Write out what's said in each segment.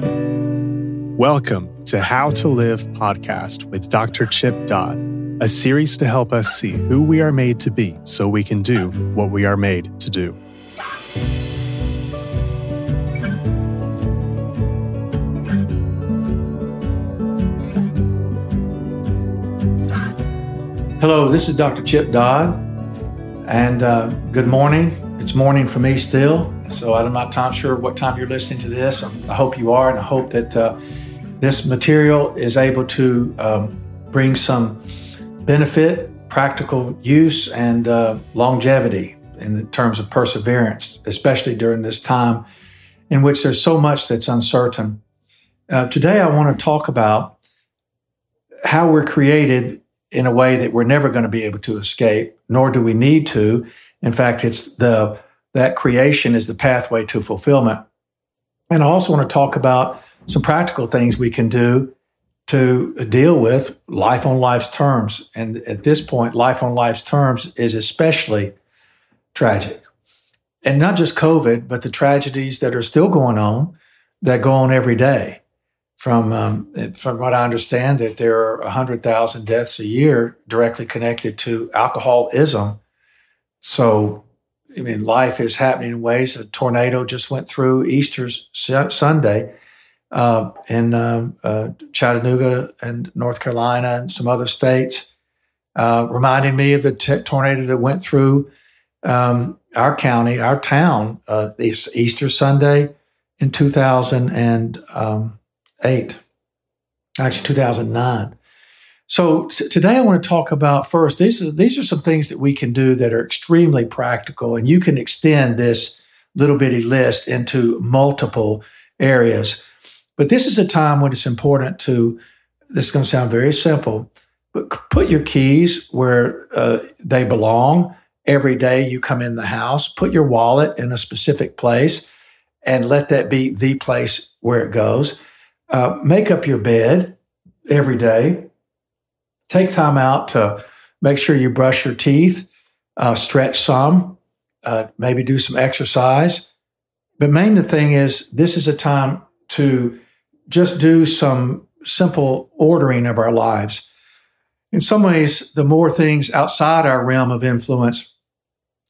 Welcome to How to Live podcast with Dr. Chip Dodd, a series to help us see who we are made to be so we can do what we are made to do. Hello, this is Dr. Chip Dodd, and uh, good morning. It's morning for me still, so I'm not time sure what time you're listening to this. I hope you are, and I hope that uh, this material is able to um, bring some benefit, practical use, and uh, longevity in terms of perseverance, especially during this time in which there's so much that's uncertain. Uh, today, I want to talk about how we're created in a way that we're never going to be able to escape, nor do we need to. In fact, it's the that creation is the pathway to fulfillment. And I also want to talk about some practical things we can do to deal with life on life's terms. And at this point, life on life's terms is especially tragic. And not just COVID, but the tragedies that are still going on that go on every day. From um, from what I understand, that there are hundred thousand deaths a year directly connected to alcoholism. So, I mean, life is happening in ways. A tornado just went through Easter's Sunday, uh, in um, uh, Chattanooga and North Carolina and some other states, uh, reminding me of the t- tornado that went through um, our county, our town, uh, this Easter Sunday in 2008, um, actually 2009. So today I want to talk about first these are, these are some things that we can do that are extremely practical, and you can extend this little bitty list into multiple areas. But this is a time when it's important to, this is going to sound very simple, but put your keys where uh, they belong. Every day you come in the house, put your wallet in a specific place and let that be the place where it goes. Uh, make up your bed every day. Take time out to make sure you brush your teeth, uh, stretch some, uh, maybe do some exercise. But main the thing is, this is a time to just do some simple ordering of our lives. In some ways, the more things outside our realm of influence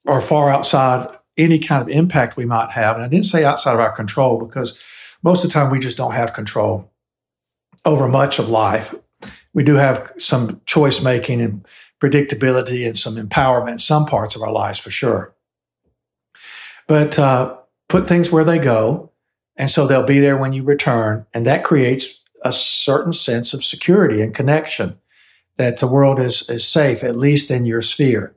or far outside any kind of impact we might have, and I didn't say outside of our control because most of the time we just don't have control over much of life. We do have some choice making and predictability and some empowerment in some parts of our lives for sure. But uh, put things where they go and so they'll be there when you return. And that creates a certain sense of security and connection that the world is, is safe, at least in your sphere.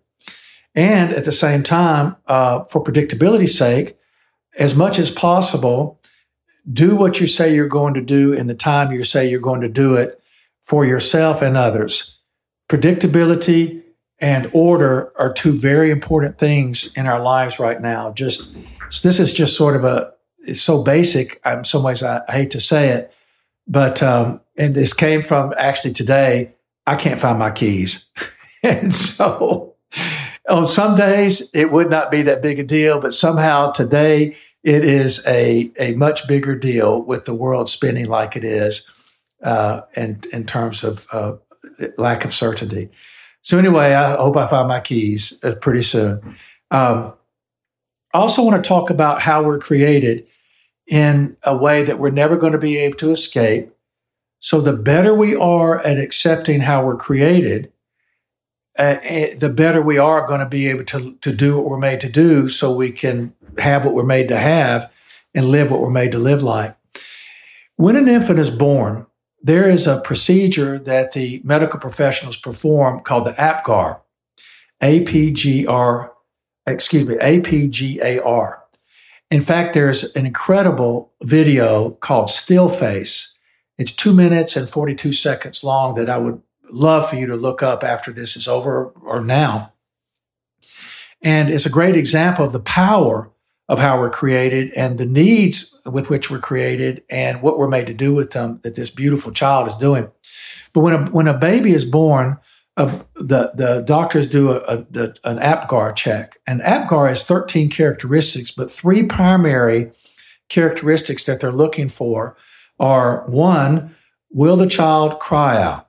And at the same time, uh, for predictability's sake, as much as possible, do what you say you're going to do in the time you say you're going to do it for yourself and others. Predictability and order are two very important things in our lives right now. Just this is just sort of a it's so basic. In some ways, I, I hate to say it, but um, and this came from actually today. I can't find my keys, and so on some days it would not be that big a deal, but somehow today it is a a much bigger deal with the world spinning like it is, uh, and in terms of uh, lack of certainty. So anyway, I hope I find my keys uh, pretty soon. Um, I also want to talk about how we're created in a way that we're never going to be able to escape. So the better we are at accepting how we're created, uh, eh, the better we are going to be able to, to do what we're made to do so we can have what we're made to have and live what we're made to live like. When an infant is born, there is a procedure that the medical professionals perform called the APGAR, APGR, excuse me, APGAR. In fact, there's an incredible video called Still Face. It's two minutes and 42 seconds long that I would love for you to look up after this is over or now. And it's a great example of the power of how we're created and the needs with which we're created and what we're made to do with them that this beautiful child is doing. But when a, when a baby is born, uh, the the doctors do a, a, an APGAR check, and APGAR has 13 characteristics, but three primary characteristics that they're looking for are one, will the child cry out?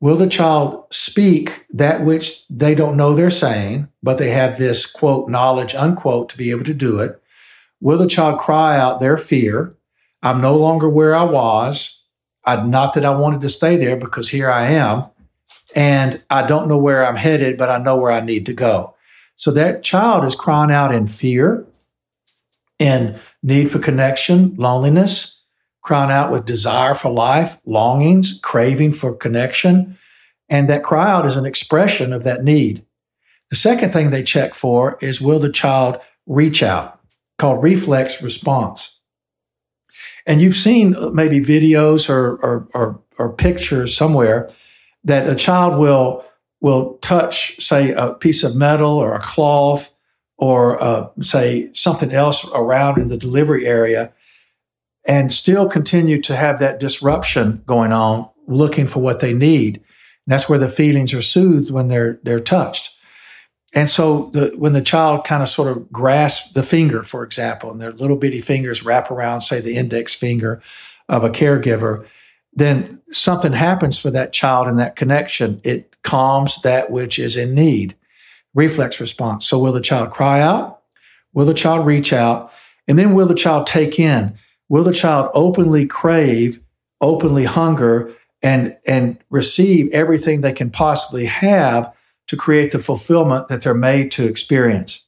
Will the child speak that which they don't know they're saying, but they have this quote knowledge unquote to be able to do it? Will the child cry out their fear? I'm no longer where I was. I, not that I wanted to stay there because here I am. And I don't know where I'm headed, but I know where I need to go. So that child is crying out in fear, in need for connection, loneliness, crying out with desire for life, longings, craving for connection. And that cry out is an expression of that need. The second thing they check for is will the child reach out, called reflex response. And you've seen maybe videos or, or, or, or pictures somewhere that a child will will touch, say, a piece of metal or a cloth or uh, say something else around in the delivery area and still continue to have that disruption going on looking for what they need and that's where the feelings are soothed when they're they're touched and so the, when the child kind of sort of grasps the finger for example and their little bitty fingers wrap around say the index finger of a caregiver then something happens for that child in that connection it calms that which is in need reflex response. So will the child cry out? Will the child reach out? And then will the child take in? Will the child openly crave, openly hunger, and, and receive everything they can possibly have to create the fulfillment that they're made to experience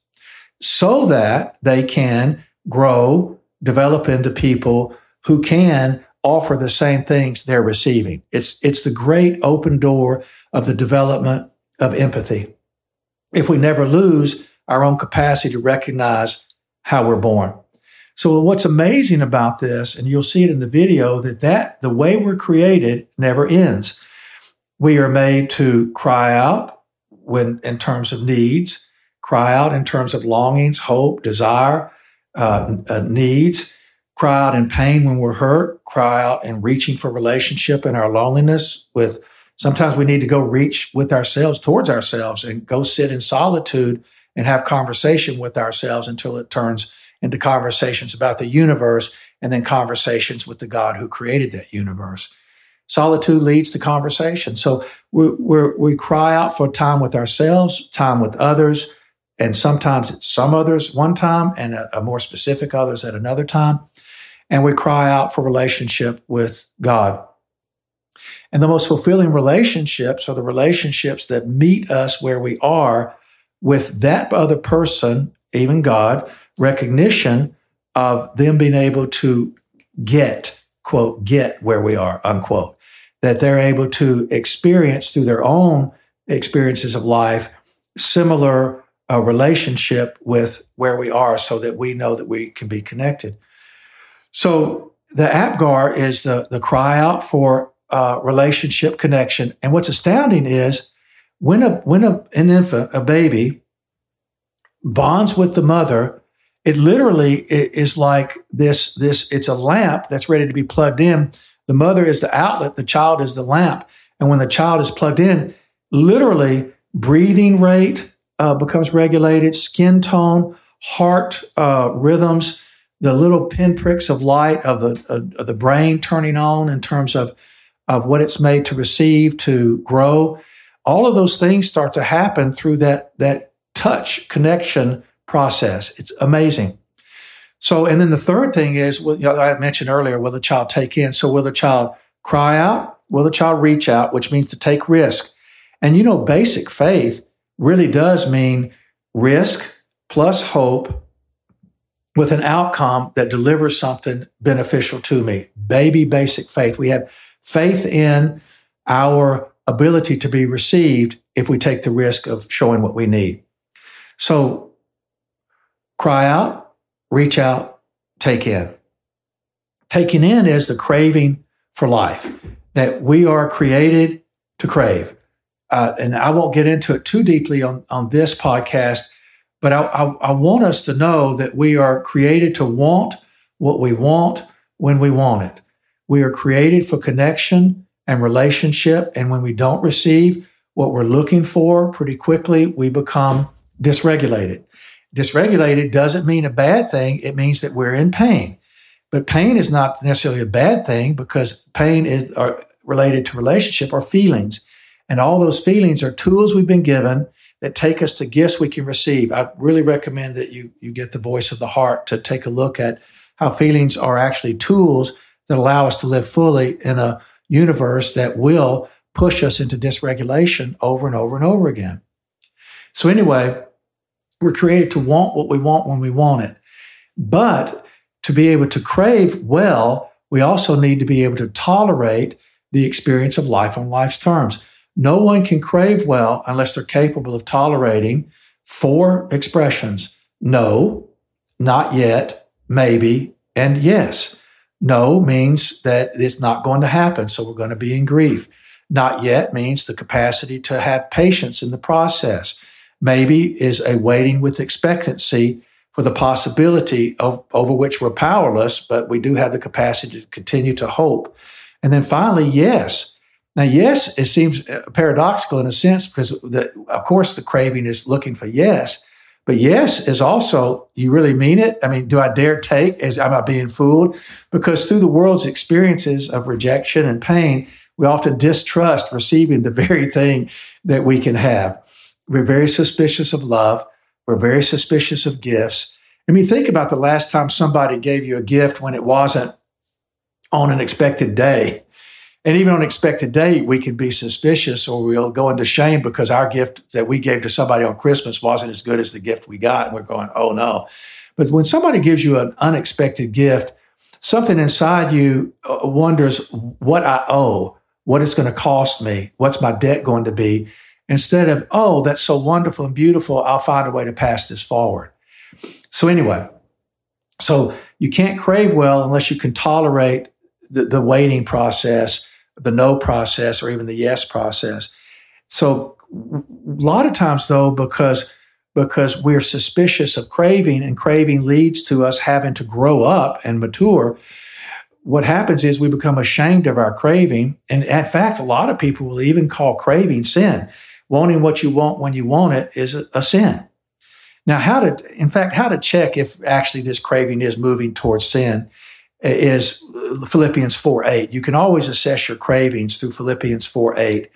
so that they can grow, develop into people who can offer the same things they're receiving. It's, it's the great open door of the development of empathy if we never lose our own capacity to recognize how we're born. So what's amazing about this, and you'll see it in the video, that that the way we're created never ends. We are made to cry out when in terms of needs, cry out in terms of longings, hope, desire, uh, uh, needs, cry out in pain when we're hurt, cry out in reaching for relationship in our loneliness with Sometimes we need to go reach with ourselves towards ourselves and go sit in solitude and have conversation with ourselves until it turns into conversations about the universe and then conversations with the God who created that universe. Solitude leads to conversation. So we, we cry out for time with ourselves, time with others, and sometimes it's some others one time and a, a more specific others at another time. And we cry out for relationship with God. And the most fulfilling relationships are the relationships that meet us where we are with that other person, even God, recognition of them being able to get, quote, get where we are, unquote. That they're able to experience through their own experiences of life similar uh, relationship with where we are so that we know that we can be connected. So the APGAR is the, the cry out for uh, relationship connection. And what's astounding is when a when a, an infant, a baby, bonds with the mother, it literally is like this. This it's a lamp that's ready to be plugged in. The mother is the outlet. The child is the lamp. And when the child is plugged in, literally breathing rate uh, becomes regulated, skin tone, heart uh, rhythms, the little pinpricks of light of the of the brain turning on in terms of of what it's made to receive, to grow. All of those things start to happen through that, that touch connection process. It's amazing. So, and then the third thing is, well, you know, I mentioned earlier, will the child take in? So, will the child cry out? Will the child reach out, which means to take risk? And you know, basic faith really does mean risk plus hope with an outcome that delivers something beneficial to me. Baby basic faith. We have faith in our ability to be received if we take the risk of showing what we need. So cry out, reach out, take in. Taking in is the craving for life that we are created to crave. Uh, and I won't get into it too deeply on, on this podcast, but I, I, I want us to know that we are created to want what we want when we want it. We are created for connection and relationship. And when we don't receive what we're looking for pretty quickly, we become dysregulated. Dysregulated doesn't mean a bad thing. It means that we're in pain. But pain is not necessarily a bad thing because pain is related to relationship or feelings. And all those feelings are tools we've been given that take us to gifts we can receive. I really recommend that you, you get the voice of the heart to take a look at how feelings are actually tools that allow us to live fully in a universe that will push us into dysregulation over and over and over again. So anyway, we're created to want what we want when we want it. But to be able to crave well, we also need to be able to tolerate the experience of life on life's terms. No one can crave well unless they're capable of tolerating four expressions no, not yet, maybe, and yes. No means that it's not going to happen, so we're going to be in grief. Not yet means the capacity to have patience in the process. Maybe is a waiting with expectancy for the possibility of, over which we're powerless, but we do have the capacity to continue to hope. And then finally, yes. Now, yes, it seems uh, paradoxical in a sense because, the, of course, the craving is looking for yes, but yes is also, you really mean it? I mean, do I dare take? Is am I being fooled? Because through the world's experiences of rejection and pain, we often distrust receiving the very thing that we can have. We're very suspicious of love. We're very suspicious of gifts. I mean, think about the last time somebody gave you a gift when it wasn't on an expected day. And even on an expected day, we can be suspicious or we'll go into shame because our gift that we gave to somebody on Christmas wasn't as good as the gift we got. And we're going, oh no. But when somebody gives you an unexpected gift, something inside you uh, wonders what I owe, what it's going to cost me, what's my debt going to be, instead of, oh, that's so wonderful and beautiful, I'll find a way to pass this forward. So, anyway, so you can't crave well unless you can tolerate the, the waiting process the no process or even the yes process. So a lot of times though, because because we're suspicious of craving and craving leads to us having to grow up and mature, what happens is we become ashamed of our craving. And in fact, a lot of people will even call craving sin. Wanting what you want when you want it is a, a sin. Now, how to, in fact, how to check if actually this craving is moving towards sin is Philippians 4 8. You can always assess your cravings through Philippians 4 8.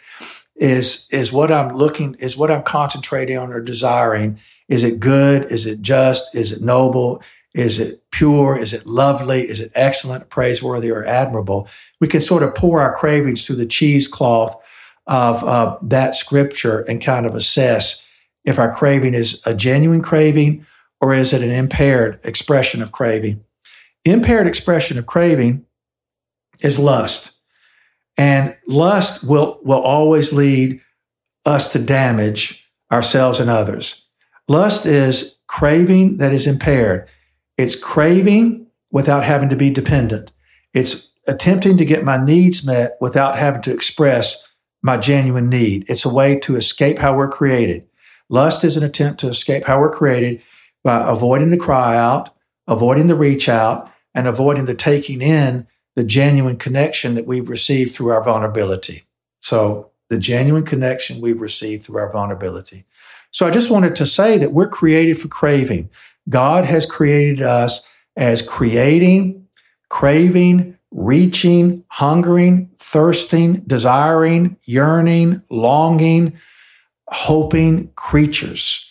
Is, is what I'm looking, is what I'm concentrating on or desiring. Is it good? Is it just? Is it noble? Is it pure? Is it lovely? Is it excellent, praiseworthy, or admirable? We can sort of pour our cravings through the cheesecloth of uh, that scripture and kind of assess if our craving is a genuine craving or is it an impaired expression of craving. Impaired expression of craving is lust. And lust will, will always lead us to damage ourselves and others. Lust is craving that is impaired. It's craving without having to be dependent. It's attempting to get my needs met without having to express my genuine need. It's a way to escape how we're created. Lust is an attempt to escape how we're created by avoiding the cry out, avoiding the reach out, and avoiding the taking in the genuine connection that we've received through our vulnerability. So, the genuine connection we've received through our vulnerability. So, I just wanted to say that we're created for craving. God has created us as creating, craving, reaching, hungering, thirsting, desiring, yearning, longing, hoping creatures,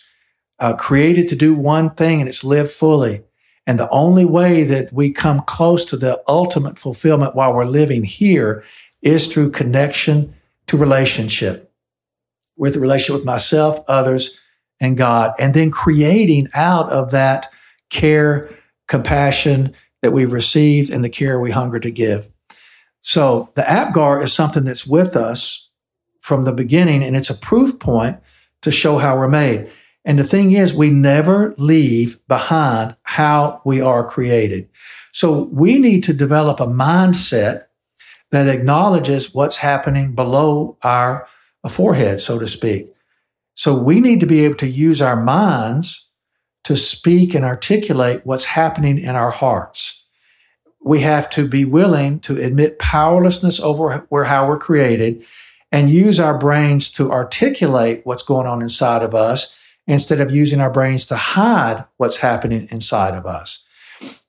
uh, created to do one thing and it's live fully. And the only way that we come close to the ultimate fulfillment while we're living here is through connection to relationship with the relationship with myself, others, and God, and then creating out of that care, compassion that we received and the care we hunger to give. So the APGAR is something that's with us from the beginning, and it's a proof point to show how we're made. And the thing is, we never leave behind how we are created. So we need to develop a mindset that acknowledges what's happening below our forehead, so to speak. So we need to be able to use our minds to speak and articulate what's happening in our hearts. We have to be willing to admit powerlessness over where how we're created and use our brains to articulate what's going on inside of us instead of using our brains to hide what's happening inside of us.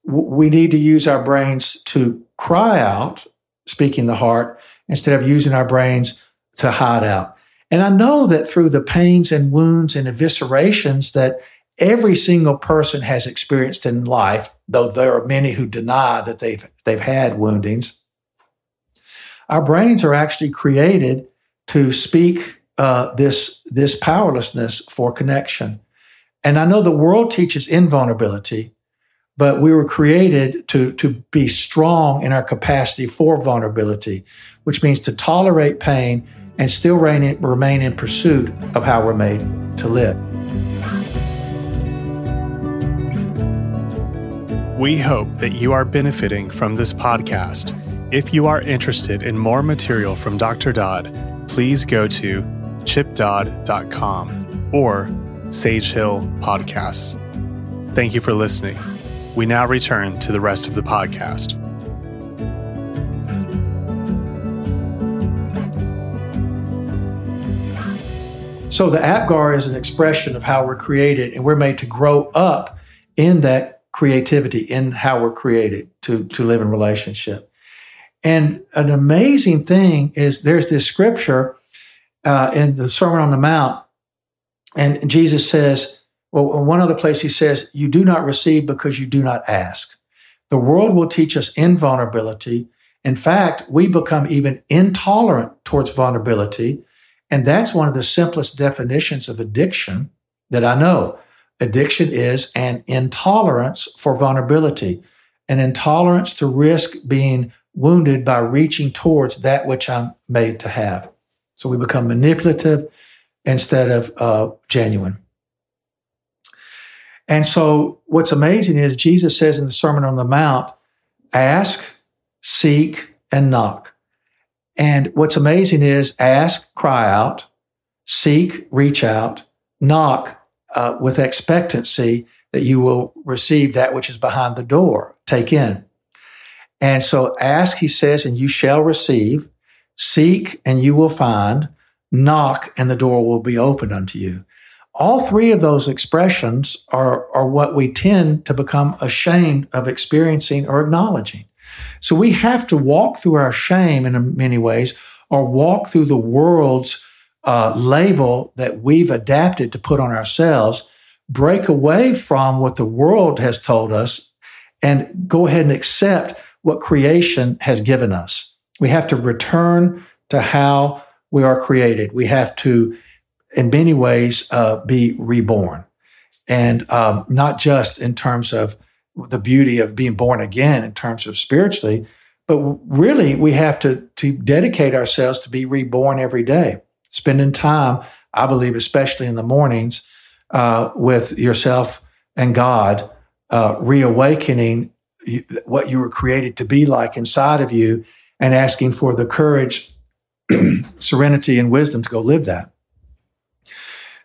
we need to use our brains to cry out, speaking the heart, instead of using our brains to hide out. And I know that through the pains and wounds and eviscerations that every single person has experienced in life, though there are many who deny that they've, they've had woundings, our brains are actually created to speak uh, this, this powerlessness for connection. And I know the world teaches invulnerability, but we were created to, to be strong in our capacity for vulnerability, which means to tolerate pain and still remain in pursuit of how we're made to live. We hope that you are benefiting from this podcast. If you are interested in more material from Dr. Dodd, please go to chipdodd.com or Sage Hill Podcasts. Thank you for listening. We now return to the rest of the podcast. So, the Apgar is an expression of how we're created, and we're made to grow up in that creativity, in how we're created to, to live in relationship. And an amazing thing is there's this scripture uh, in the Sermon on the Mount, and Jesus says, well, one other place he says, You do not receive because you do not ask. The world will teach us invulnerability. In fact, we become even intolerant towards vulnerability. And that's one of the simplest definitions of addiction that I know. Addiction is an intolerance for vulnerability, an intolerance to risk being wounded by reaching towards that which I'm made to have. So we become manipulative instead of uh, genuine. And so what's amazing is Jesus says in the Sermon on the Mount, ask, seek, and knock. And what's amazing is ask, cry out, seek, reach out, knock uh, with expectancy that you will receive that which is behind the door, take in. And so ask, he says, and you shall receive, seek, and you will find, knock, and the door will be opened unto you all three of those expressions are, are what we tend to become ashamed of experiencing or acknowledging. So we have to walk through our shame in many ways or walk through the world's uh, label that we've adapted to put on ourselves, break away from what the world has told us, and go ahead and accept what creation has given us. We have to return to how we are created. We have to in many ways uh, be reborn, and um, not just in terms of the beauty of being born again, in terms of spiritually, but really we have to to dedicate ourselves to be reborn every day, spending time. I believe, especially in the mornings, uh, with yourself and God, uh, reawakening what you were created to be like inside of you, and asking for the courage, serenity, and wisdom to go live that.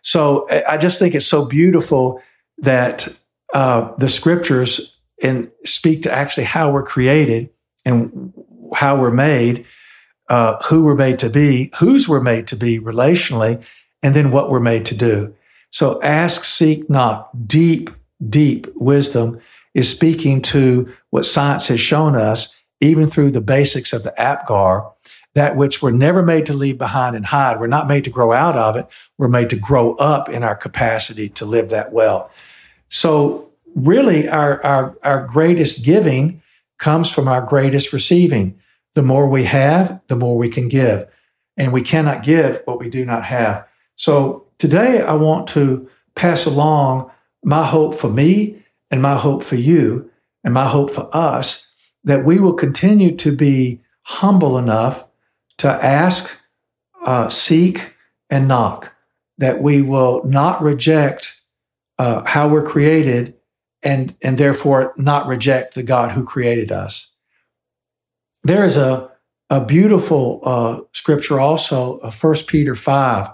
So I just think it's so beautiful that uh, the scriptures and speak to actually how we're created and how we're made, uh, who we're made to be, whose we're made to be relationally, and then what we're made to do. So ask, seek, knock. Deep, deep wisdom is speaking to what science has shown us, even through the basics of the APGAR, that which we're never made to leave behind and hide. We're not made to grow out of it. We're made to grow up in our capacity to live that well. So really our, our, our greatest giving comes from our greatest receiving. The more we have, the more we can give. And we cannot give what we do not have. So today I want to pass along my hope for me and my hope for you and my hope for us that we will continue to be humble enough to ask, uh, seek, and knock, that we will not reject uh, how we're created and, and therefore not reject the God who created us. There is a, a beautiful uh, scripture also, uh, 1 Peter 5,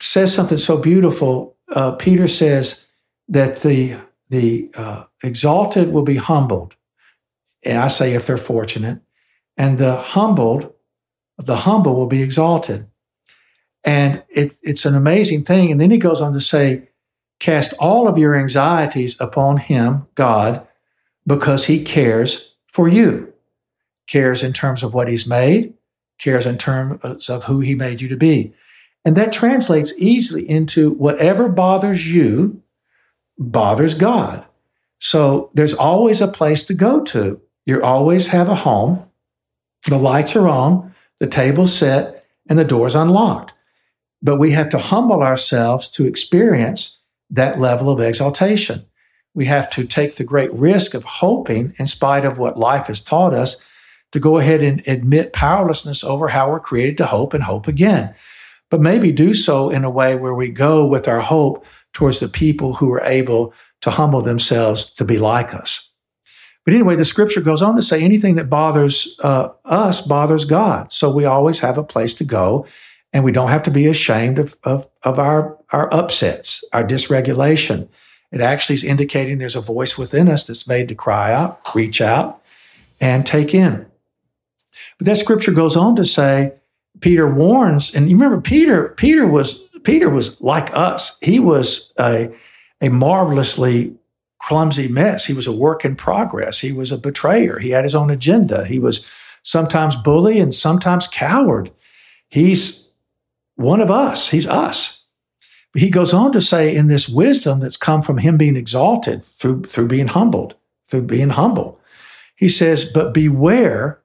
says something so beautiful. Uh, Peter says that the, the uh, exalted will be humbled. And I say if they're fortunate, and the humbled the humble will be exalted. And it, it's an amazing thing. And then he goes on to say, cast all of your anxieties upon him, God, because he cares for you. Cares in terms of what he's made, cares in terms of who he made you to be. And that translates easily into whatever bothers you bothers God. So there's always a place to go to. You always have a home. The lights are on, the table's set, and the door's unlocked. But we have to humble ourselves to experience that level of exaltation. We have to take the great risk of hoping, in spite of what life has taught us, to go ahead and admit powerlessness over how we're created to hope and hope again. But maybe do so in a way where we go with our hope towards the people who are able to humble themselves to be like us. But anyway, the scripture goes on to say anything that bothers uh, us bothers God. So we always have a place to go and we don't have to be ashamed of, of, of our, our upsets, our dysregulation. It actually is indicating there's a voice within us that's made to cry out, reach out, and take in. That scripture goes on to say, Peter warns, and you remember Peter, Peter was Peter was like us. He was a, a marvelously clumsy mess. He was a work in progress. He was a betrayer. He had his own agenda. He was sometimes bully and sometimes coward. He's one of us. He's us. But he goes on to say in this wisdom that's come from him being exalted through, through being humbled, through being humble. He says, but beware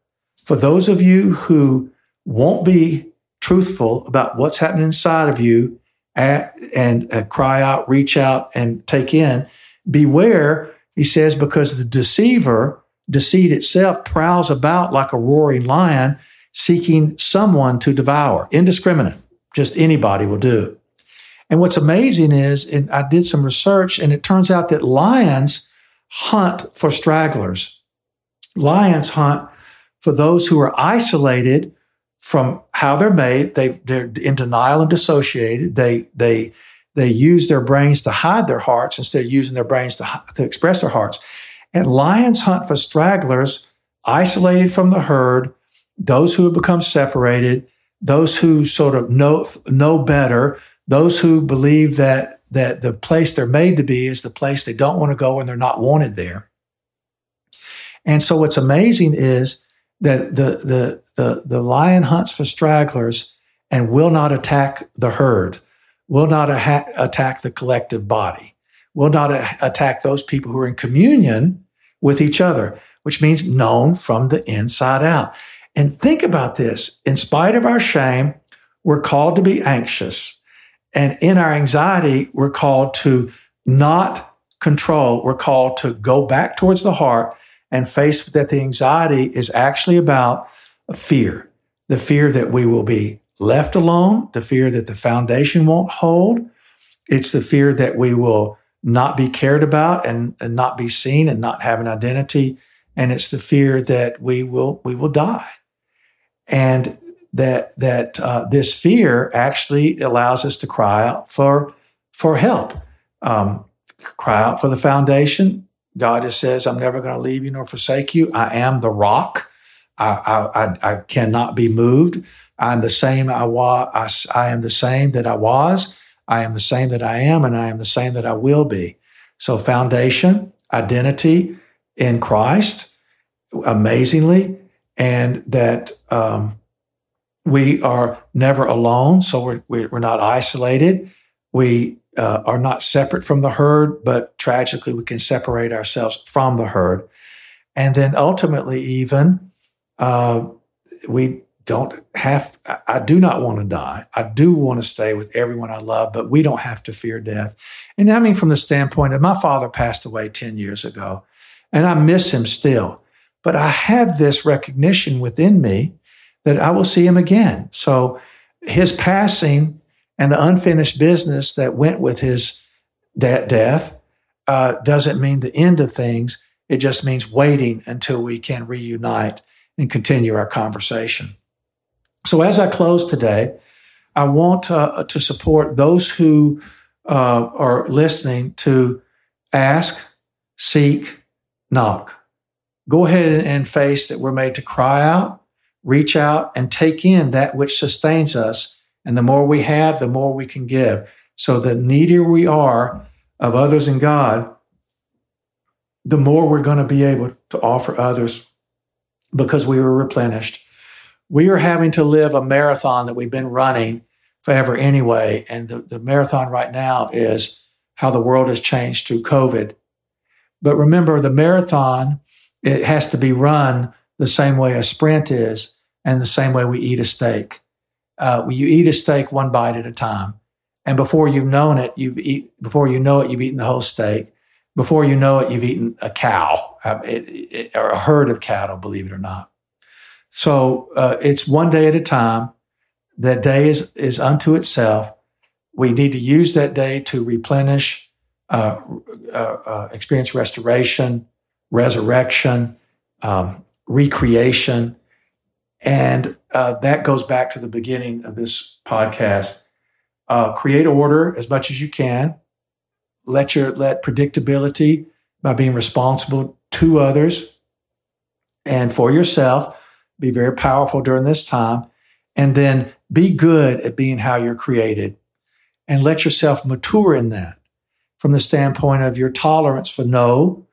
for those of you who won't be truthful about what's happening inside of you at, and uh, cry out, reach out, and take in Beware, he says, because the deceiver, deceit itself, prowls about like a roaring lion, seeking someone to devour. Indiscriminate. Just anybody will do. And what's amazing is, and I did some research, and it turns out that lions hunt for stragglers. Lions hunt for those who are isolated from how they're made. They, they're in denial and dissociated. They, they, they use their brains to hide their hearts instead of using their brains to, to express their hearts. And lions hunt for stragglers, isolated from the herd, those who have become separated, those who sort of know, know better, those who believe that, that the place they're made to be is the place they don't want to go and they're not wanted there. And so what's amazing is that the, the, the, the lion hunts for stragglers and will not attack the herd will not ha- attack the collective body, will not a- attack those people who are in communion with each other, which means known from the inside out. And think about this. In spite of our shame, we're called to be anxious. And in our anxiety, we're called to not control. We're called to go back towards the heart and face that the anxiety is actually about fear, the fear that we will be left alone, the fear that the foundation won't hold. It's the fear that we will not be cared about and, and not be seen and not have an identity. And it's the fear that we will, we will die. And that, that, uh, this fear actually allows us to cry out for, for help. Um, cry out for the foundation. God just says, I'm never going to leave you nor forsake you. I am the rock. I, I, I cannot be moved. I'm the same I was. I, I am the same that I was. I am the same that I am, and I am the same that I will be. So, foundation, identity in Christ, amazingly, and that um, we are never alone. So we're we're not isolated. We uh, are not separate from the herd, but tragically, we can separate ourselves from the herd, and then ultimately, even uh, we don't have, I do not want to die. I do want to stay with everyone I love, but we don't have to fear death. And I mean, from the standpoint that my father passed away 10 years ago, and I miss him still, but I have this recognition within me that I will see him again. So his passing and the unfinished business that went with his de- death uh, doesn't mean the end of things. It just means waiting until we can reunite and continue our conversation. So as I close today, I want uh, to support those who uh, are listening to ask, seek, knock. Go ahead and face that we're made to cry out, reach out, and take in that which sustains us. And the more we have, the more we can give. So the needier we are of others and God, the more we're going to be able to offer others because we were replenished. We are having to live a marathon that we've been running forever anyway. And the, the marathon right now is how the world has changed through COVID. But remember, the marathon, it has to be run the same way a sprint is and the same way we eat a steak. Uh, you eat a steak one bite at a time. And before you've known it, you've eat, before you know it, you've eaten the whole steak. Before you know it, you've eaten a cow uh, it, it, or a herd of cattle, believe it or not. So uh, it's one day at a time. That day is, is unto itself. We need to use that day to replenish, uh, uh, uh experience restoration, resurrection, um, recreation. And uh, that goes back to the beginning of this podcast. Uh, create order as much as you can. Let your let predictability by being responsible to others and for yourself be very powerful during this time. And then be good at being how you're created and let yourself mature in that from the standpoint of your tolerance for no,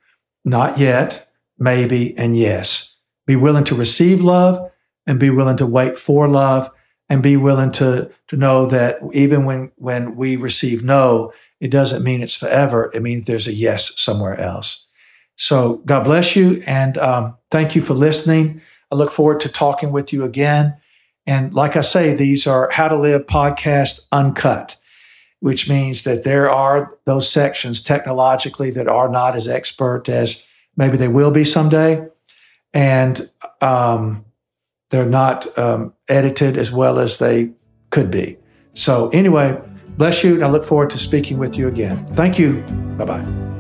not yet, maybe, and yes. Be willing to receive love and be willing to wait for love and be willing to, to know that even when, when we receive no, it doesn't mean it's forever. It means there's a yes somewhere else. So God bless you. And um, thank you for listening. I look forward to talking with you again. And like I say, these are How to Live podcast uncut, which means that there are those sections technologically that are not as expert as maybe they will be someday. And um, they're not um, edited as well as they could be. So, anyway, bless you, and I look forward to speaking with you again. Thank you. Bye bye.